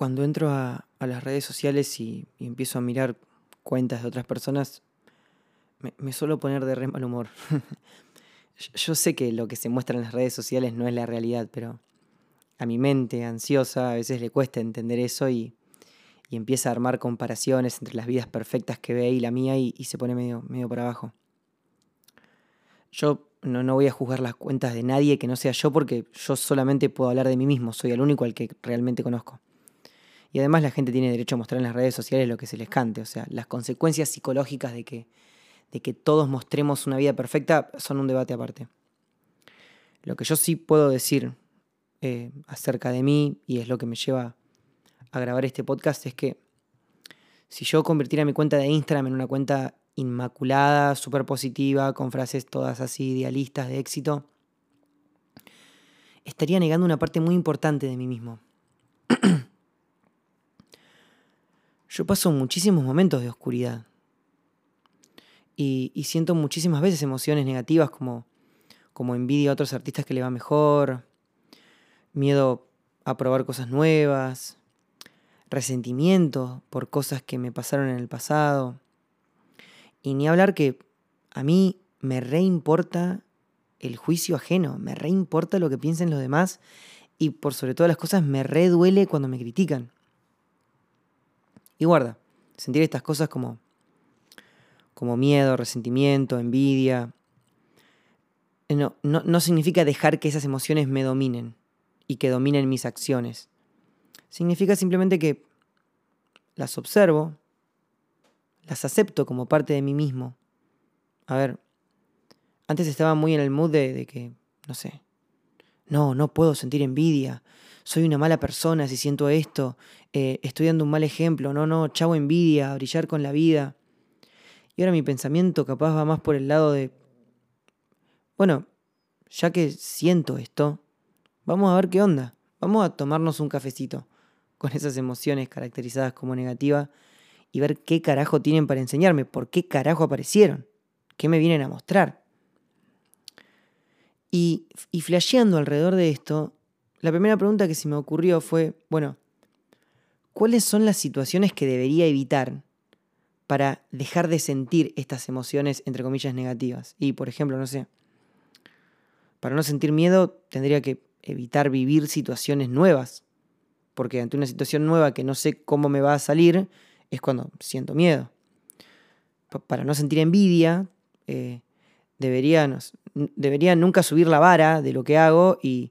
cuando entro a, las redes sociales y, empiezo a mirar cuentas de otras personas, me, suelo poner de re mal humor. Yo sé que lo que se muestra en las redes sociales no es la realidad, pero a mi mente ansiosa a veces le cuesta entender eso y, empieza a armar comparaciones entre las vidas perfectas que ve y la mía y, se pone medio, medio para abajo. Yo no, no voy a juzgar las cuentas de nadie que no sea yo porque yo solamente puedo hablar de mí mismo, soy el único al que realmente conozco. Y además la gente tiene derecho a mostrar en las redes sociales lo que se les cante, o sea, las consecuencias psicológicas de que, de que todos mostremos una vida perfecta son un debate aparte. Lo que yo sí puedo decir eh, acerca de mí, y es lo que me lleva a grabar este podcast, es que si yo convirtiera mi cuenta de Instagram en una cuenta inmaculada, súper positiva, con frases todas así idealistas de éxito, estaría negando una parte muy importante de mí mismo. Yo paso muchísimos momentos de oscuridad. Y, siento muchísimas veces emociones negativas como, como envidia a otros artistas que le va mejor, miedo a probar cosas nuevas, resentimiento por cosas que me pasaron en el pasado. Y ni hablar que a mí me reimporta el juicio ajeno, me reimporta lo que piensen los demás y por sobre todas las cosas me reduele cuando me critican. Y guarda, sentir estas cosas como, como miedo, resentimiento, envidia, eh, no, no, no significa dejar que esas emociones me dominen y que dominen mis acciones. Significa simplemente que las observo, las acepto como parte de mí mismo. A ver, antes estaba muy en el mood de, de, que, no sé, no, no puedo sentir envidia, soy una mala persona si siento esto, eh, estoy dando un mal ejemplo, no, no, chavo envidia, brillar con la vida. Y ahora mi pensamiento capaz va más por el lado de, bueno, ya que siento esto, vamos a ver qué onda, vamos a tomarnos un cafecito con esas emociones caracterizadas como negativas y ver qué carajo tienen para enseñarme, por qué carajo aparecieron, qué me vienen a mostrar. Y, y flasheando alrededor de esto, la primera pregunta que se me ocurrió fue, bueno, ¿cuáles son las situaciones que debería evitar para dejar de sentir estas emociones, entre comillas, negativas? Y, por ejemplo, no sé, para no sentir miedo tendría que evitar vivir situaciones nuevas, porque ante una situación nueva que no sé cómo me va a salir, es cuando siento miedo. para no sentir envidia, eh, debería, debería nunca subir la vara de lo que hago y,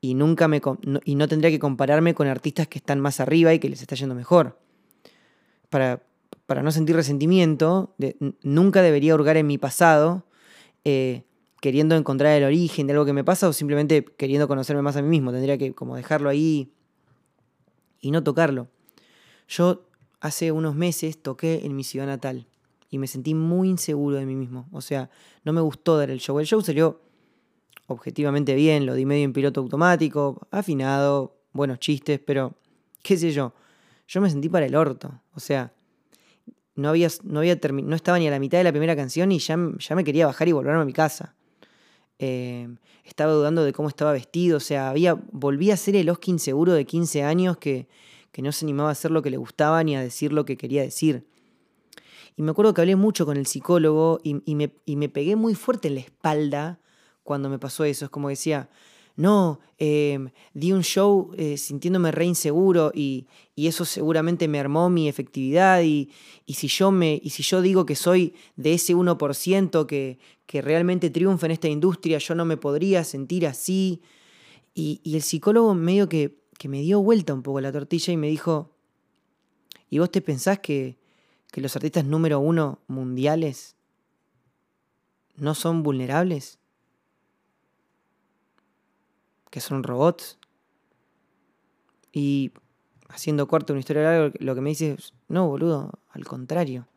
y, nunca me, no, y no tendría que compararme con artistas que están más arriba y que les está yendo mejor. Para, para no sentir resentimiento, nunca debería hurgar en mi pasado eh, queriendo encontrar el origen de algo que me pasa o simplemente queriendo conocerme más a mí mismo. Tendría que como dejarlo ahí y no tocarlo. Yo hace unos meses toqué en mi ciudad natal y me sentí muy inseguro de mí mismo. O sea, no me gustó dar el show. El show salió objetivamente bien, lo di medio en piloto automático, afinado, buenos chistes, pero qué sé yo, yo me sentí para el orto, o sea, no, había, no, había no estaba ni a la mitad de la primera canción y ya, ya me quería bajar y volverme a mi casa. Eh, estaba dudando de cómo estaba vestido, o sea, había, volví a ser el Oscar inseguro de 15 años que, que no se animaba a hacer lo que le gustaba ni a decir lo que quería decir. Y me acuerdo que hablé mucho con el psicólogo y, me, y me pegué muy fuerte en la espalda cuando me pasó eso. Es como decía, no, em, di un show eh, sintiéndome re inseguro y, eso seguramente me armó mi efectividad y, si yo me, y si yo digo que soy de ese 1% que, que realmente triunfa en esta industria, yo no me podría sentir así. Y, el psicólogo medio que, que, me dio vuelta un poco la tortilla y me dijo, ¿y vos te pensás que, que los artistas número uno mundiales no son vulnerables? que son robots. Y haciendo corto una historia larga, lo que me dice es, no, boludo, al contrario.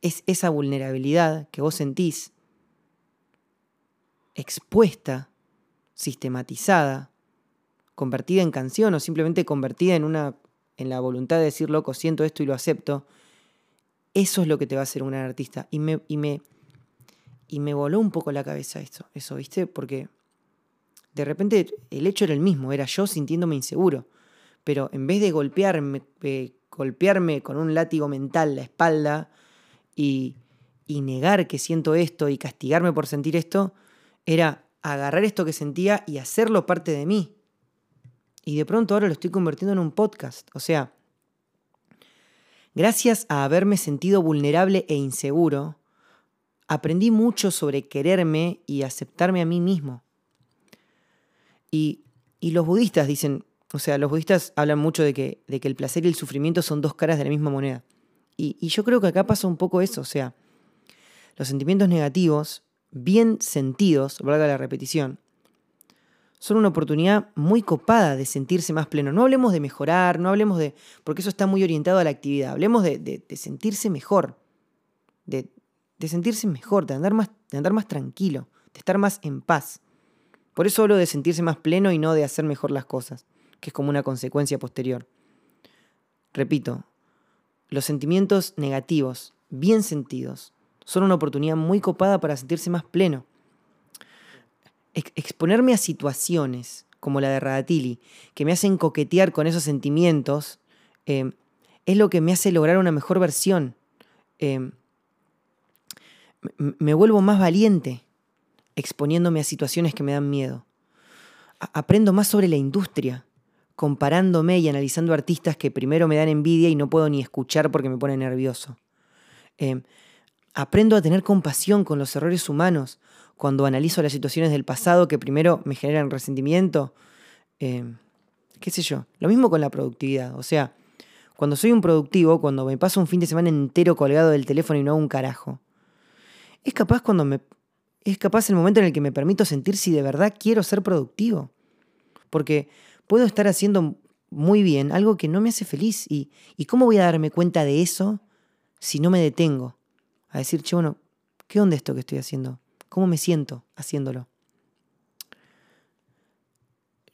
Es esa vulnerabilidad que vos sentís expuesta, sistematizada, convertida en canción o simplemente convertida en una en la voluntad de decir, loco, siento esto y lo acepto. Eso es lo que te va a hacer un gran artista. Y me, y me, y me voló un poco la cabeza esto, eso, ¿viste? Porque de repente el hecho era el mismo, era yo sintiéndome inseguro. pero en vez de golpearme, golpearme con un látigo mental la espalda y, y negar que siento esto y castigarme por sentir esto, era agarrar esto que sentía y hacerlo parte de mí. Y de pronto ahora lo estoy convirtiendo en un podcast. O sea, gracias a haberme sentido vulnerable e inseguro, aprendí mucho sobre quererme y aceptarme a mí mismo. Y, los budistas dicen, o sea, los budistas hablan mucho de que, de que el placer y el sufrimiento son dos caras de la misma moneda. Y, y yo creo que acá pasa un poco eso, o sea, los sentimientos negativos, bien sentidos, valga la repetición, son una oportunidad muy copada de sentirse más pleno. No hablemos de mejorar, no hablemos de... porque eso está muy orientado a la actividad. Hablemos de, sentirse mejor, de, sentirse mejor, de andar, más, de andar más tranquilo, de estar más en paz. Por eso hablo de sentirse más pleno y no de hacer mejor las cosas, que es como una consecuencia posterior. Repito, los sentimientos negativos, bien sentidos, son una oportunidad muy copada para sentirse más pleno exponerme a situaciones como la de Radatili, que me hacen coquetear con esos sentimientos, eh, es lo que me hace lograr una mejor versión. Eh, me vuelvo más valiente exponiéndome a situaciones que me dan miedo. aprendo más sobre la industria, comparándome y analizando artistas que primero me dan envidia y no puedo ni escuchar porque me pone nervioso. Eh, aprendo a tener compasión con los errores humanos, cuando analizo las situaciones del pasado que primero me generan resentimiento. Eh, qué sé yo. Lo mismo con la productividad. O sea, cuando soy un productivo, cuando me paso un fin de semana entero colgado del teléfono y no hago un carajo, es capaz cuando me. Es capaz el momento en el que me permito sentir si de verdad quiero ser productivo. Porque puedo estar haciendo muy bien algo que no me hace feliz. ¿Y, y cómo voy a darme cuenta de eso si no me detengo? A decir, che, bueno, ¿qué onda esto que estoy haciendo? ¿Cómo me siento haciéndolo?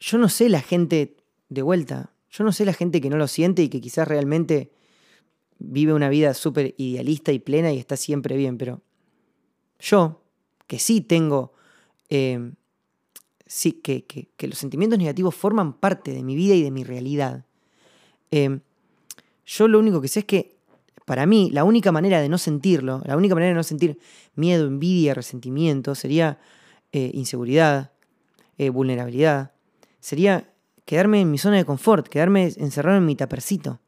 Yo no sé la gente de vuelta, yo no sé la gente que no lo siente y que quizás realmente vive una vida súper idealista y plena y está siempre bien, pero yo, que sí tengo, eh, sí, que, los sentimientos negativos forman parte de mi vida y de mi realidad, eh, yo lo único que sé es que para mí, la única manera de no sentirlo, la única manera de no sentir miedo, envidia, resentimiento, sería eh, inseguridad, eh, vulnerabilidad. Sería quedarme en mi zona de confort, quedarme encerrado en mi tapercito.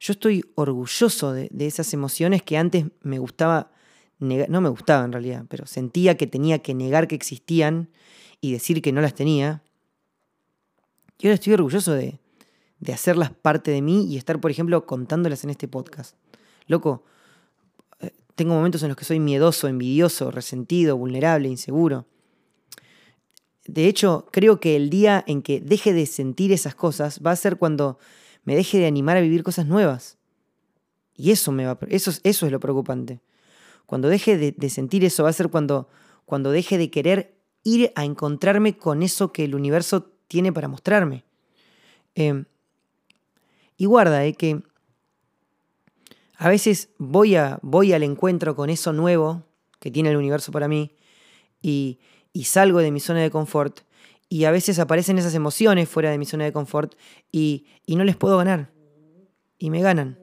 Yo estoy orgulloso de, esas emociones que antes me gustaba negar, no me gustaba en realidad, pero sentía que tenía que negar que existían y decir que no las tenía. Y ahora estoy orgulloso de, de hacerlas parte de mí y estar, por ejemplo, contándolas en este podcast. Loco, eh, tengo momentos en los que soy miedoso, envidioso, resentido, vulnerable, inseguro. De hecho, creo que el día en que deje de sentir esas cosas va a ser cuando me deje de animar a vivir cosas nuevas. Y eso, me va, eso, eso es lo preocupante. Cuando deje de, sentir eso va a ser cuando, cuando deje de querer ir a encontrarme con eso que el universo tiene para mostrarme. Eh, y guarda, eh, que a veces voy, a, voy al encuentro con eso nuevo que tiene el universo para mí y, salgo de mi zona de confort y a veces aparecen esas emociones fuera de mi zona de confort y, no les puedo ganar. Y me ganan.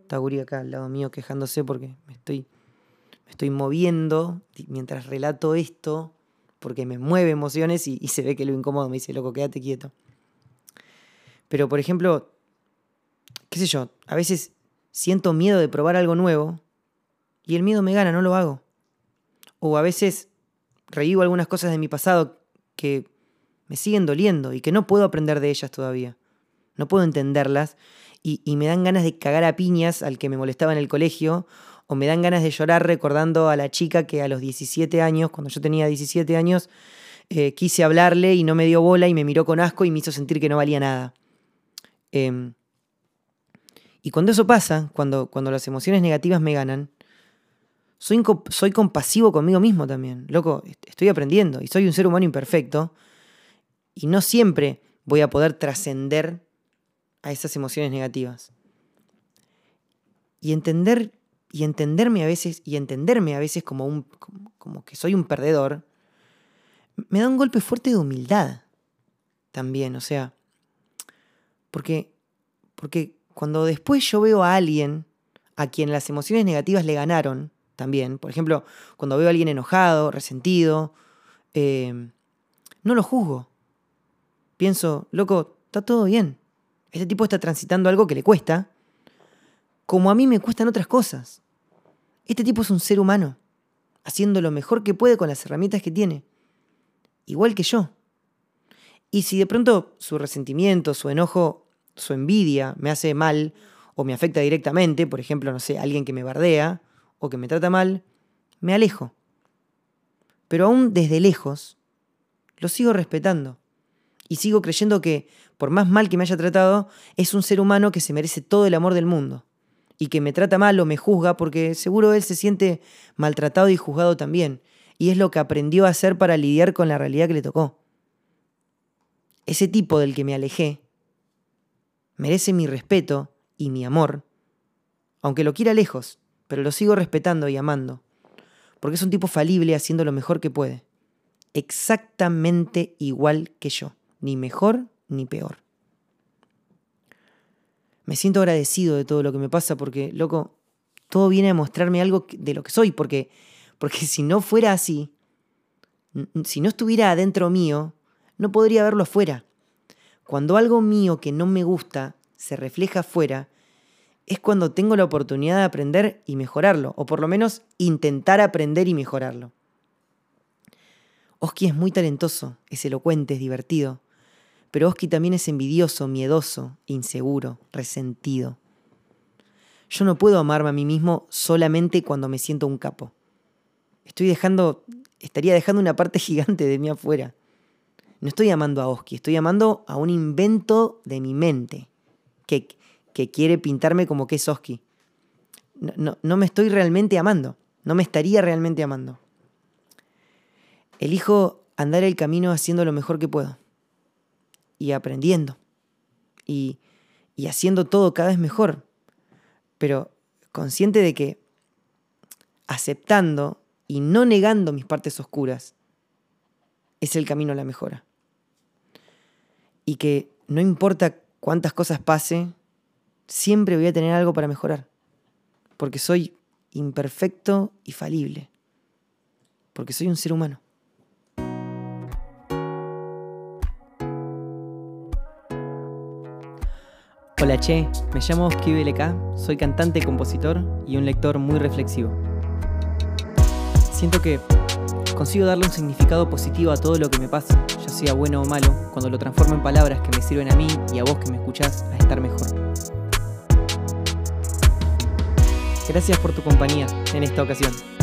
Está acá al lado mío quejándose porque me estoy, me estoy moviendo mientras relato esto porque me mueve emociones y, y se ve que lo incómodo me dice, loco, quédate quieto. Pero, por ejemplo, qué sé yo, a veces siento miedo de probar algo nuevo y el miedo me gana, no lo hago. O a veces revivo algunas cosas de mi pasado que me siguen doliendo y que no puedo aprender de ellas todavía. No puedo entenderlas y, me dan ganas de cagar a piñas al que me molestaba en el colegio o me dan ganas de llorar recordando a la chica que a los 17 años, cuando yo tenía 17 años, eh, quise hablarle y no me dio bola y me miró con asco y me hizo sentir que no valía nada. Eh, y cuando eso pasa, cuando, cuando las emociones negativas me ganan, soy, soy compasivo conmigo mismo también. Loco, estoy aprendiendo y soy un ser humano imperfecto y no siempre voy a poder trascender a esas emociones negativas. Y entender y entenderme a veces y entenderme a veces como un como que soy un perdedor me da un golpe fuerte de humildad también, o sea, Porque, porque cuando después yo veo a alguien a quien las emociones negativas le ganaron también, por ejemplo, cuando veo a alguien enojado, resentido, eh, no lo juzgo. Pienso, loco, está todo bien. Este tipo está transitando algo que le cuesta, como a mí me cuestan otras cosas. Este tipo es un ser humano, haciendo lo mejor que puede con las herramientas que tiene, igual que yo. Y si de pronto su resentimiento, su enojo, su envidia me hace mal o me afecta directamente, por ejemplo, no sé, alguien que me bardea o que me trata mal, me alejo. Pero aún desde lejos, lo sigo respetando. Y sigo creyendo que, por más mal que me haya tratado, es un ser humano que se merece todo el amor del mundo. Y que me trata mal o me juzga porque seguro él se siente maltratado y juzgado también. Y es lo que aprendió a hacer para lidiar con la realidad que le tocó. Ese tipo del que me alejé merece mi respeto y mi amor, aunque lo quiera lejos, pero lo sigo respetando y amando, porque es un tipo falible haciendo lo mejor que puede, exactamente igual que yo, ni mejor ni peor. Me siento agradecido de todo lo que me pasa porque, loco, todo viene a mostrarme algo de lo que soy, porque, porque si no fuera así, si no estuviera adentro mío, no podría verlo afuera. Cuando algo mío que no me gusta se refleja afuera, es cuando tengo la oportunidad de aprender y mejorarlo, o por lo menos intentar aprender y mejorarlo. Oski es muy talentoso, es elocuente, es divertido, pero Oski también es envidioso, miedoso, inseguro, resentido. Yo no puedo amarme a mí mismo solamente cuando me siento un capo. Estoy dejando, estaría dejando una parte gigante de mí afuera. No estoy amando a Oski, estoy amando a un invento de mi mente que, que quiere pintarme como que es Oski. No, no, me estoy realmente amando, no me estaría realmente amando. Elijo andar el camino haciendo lo mejor que puedo y aprendiendo y, y haciendo todo cada vez mejor, pero consciente de que aceptando y no negando mis partes oscuras es el camino a la mejora y que no importa cuántas cosas pase, siempre voy a tener algo para mejorar, porque soy imperfecto y falible, porque soy un ser humano. Hola Che, me llamo Oski BLK, soy cantante, compositor y un lector muy reflexivo. Siento que consigo darle un significado positivo a todo lo que me pasa, ya sea bueno o malo, cuando lo transformo en palabras que me sirven a mí y a vos que me escuchás a estar mejor. Gracias por tu compañía en esta ocasión.